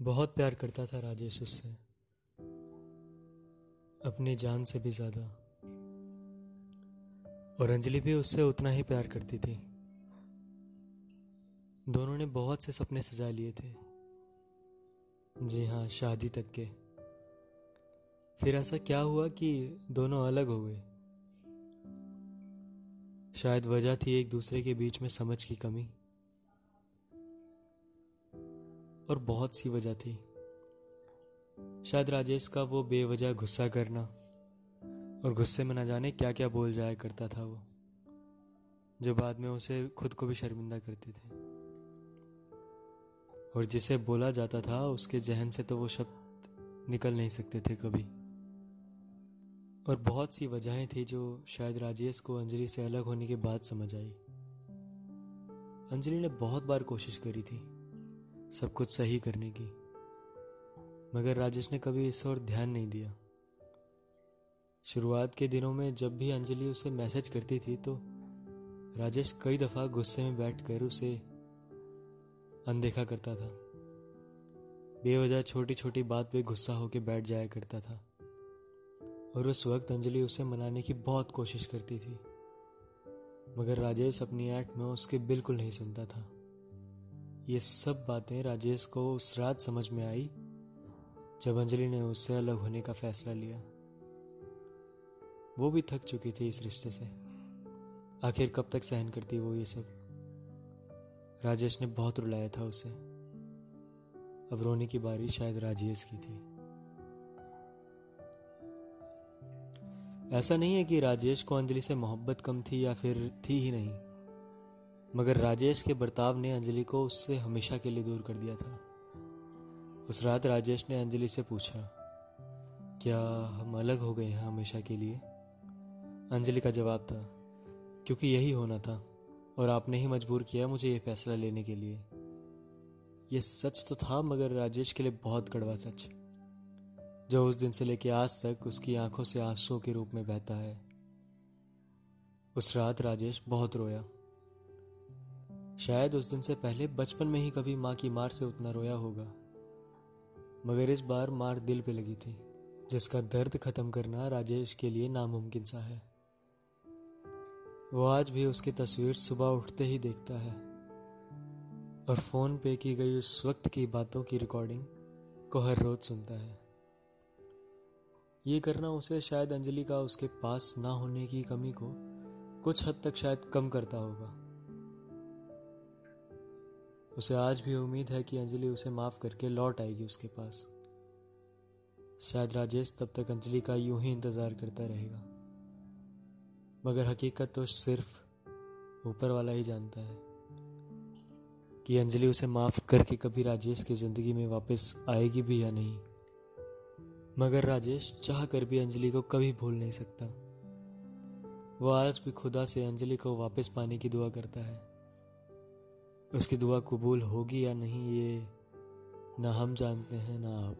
बहुत प्यार करता था राजेश उससे। अपनी जान से भी ज़्यादा। और अंजलि भी उससे उतना ही प्यार करती थी। दोनों ने बहुत से सपने सजा लिए थे। जी हाँ शादी तक के। फिर ऐसा क्या हुआ कि दोनों अलग हो गए? शायद वजह थी एक दूसरे के बीच में समझ की कमी। और बहुत सी वजह थी। शायद राजेश का वो बेवजह गुस्सा करना और गुस्से में न जाने क्या क्या बोल जाया करता था वो, जो बाद में उसे खुद को भी शर्मिंदा करते थे। और जिसे बोला जाता था, उसके जहन से तो वो शब्द निकल नहीं सकते थे कभी। और बहुत सी वजहें थी जो शायद राजेश को अंजलि से अलग होने के बाद समझ आई। अंजलि ने बहुत बार कोशिश करी थी। सब कुछ सही करने की। मगर राजेश ने कभी इस ओर ध्यान नहीं दिया। शुरुआत के दिनों में जब भी अंजलि उसे मैसेज करती थी तो राजेश कई दफ़ा गुस्से में बैठकर उसे अनदेखा करता था। बेवजह छोटी छोटी बात पे गुस्सा होकर बैठ जाया करता था। और उस वक्त अंजलि उसे मनाने की बहुत कोशिश करती थी। मगर राजेश अपनी ऐट में उसके बिल्कुल नहीं सुनता था। ये सब बातें राजेश को उस रात समझ में आई, जब अंजलि ने उससे अलग होने का फैसला लिया। वो भी थक चुकी थी इस रिश्ते से। आखिर कब तक सहन करती वो ये सब? राजेश ने बहुत रुलाया था उसे। अब रोने की बारी शायद राजेश की थी। ऐसा नहीं है कि राजेश को अंजलि से मोहब्बत कम थी या फिर थी ही नहीं। मगर राजेश के बर्ताव ने अंजलि को उससे हमेशा के लिए दूर कर दिया था। उस रात राजेश ने अंजलि से पूछा, क्या हम अलग हो गए हैं हमेशा के लिए? अंजलि का जवाब था, क्योंकि यही होना था, और आपने ही मजबूर किया मुझे ये फैसला लेने के लिए। यह सच तो था, मगर राजेश के लिए बहुत कड़वा सच। जो उस दिन से लेके आज तक उसकी आँखों से आंसुओं के रूप में बहता है। उस रात राजेश बहुत रोया। शायद उस दिन से पहले बचपन में ही कभी माँ की मार से उतना रोया होगा। मगर इस बार मार दिल पे लगी थी, जिसका दर्द खत्म करना राजेश के लिए नामुमकिन सा है। वो आज भी उसकी तस्वीर सुबह उठते ही देखता है, और फ़ोन पे की गई उस वक्त की बातों की रिकॉर्डिंग को हर रोज सुनता है। ये करना उसे शायद अंजलि का उसके पास ना होने की कमी को कुछ हद तक शायद कम करता होगा। उसे आज भी उम्मीद है कि अंजलि उसे माफ़ करके लौट आएगी उसके पास। शायद राजेश तब तक अंजलि का यूँ ही इंतज़ार करता रहेगा। मगर हकीकत तो सिर्फ़ ऊपर वाला ही जानता है कि अंजलि उसे माफ़ करके कभी राजेश की ज़िंदगी में वापस आएगी भी या नहीं। मगर राजेश चाह कर भी अंजलि को कभी भूल नहीं सकता। वो आज भी खुदा से अंजलि को वापस पाने की दुआ करता है। उसकी दुआ कबूल होगी या नहीं ये ना हम जानते हैं ना आप।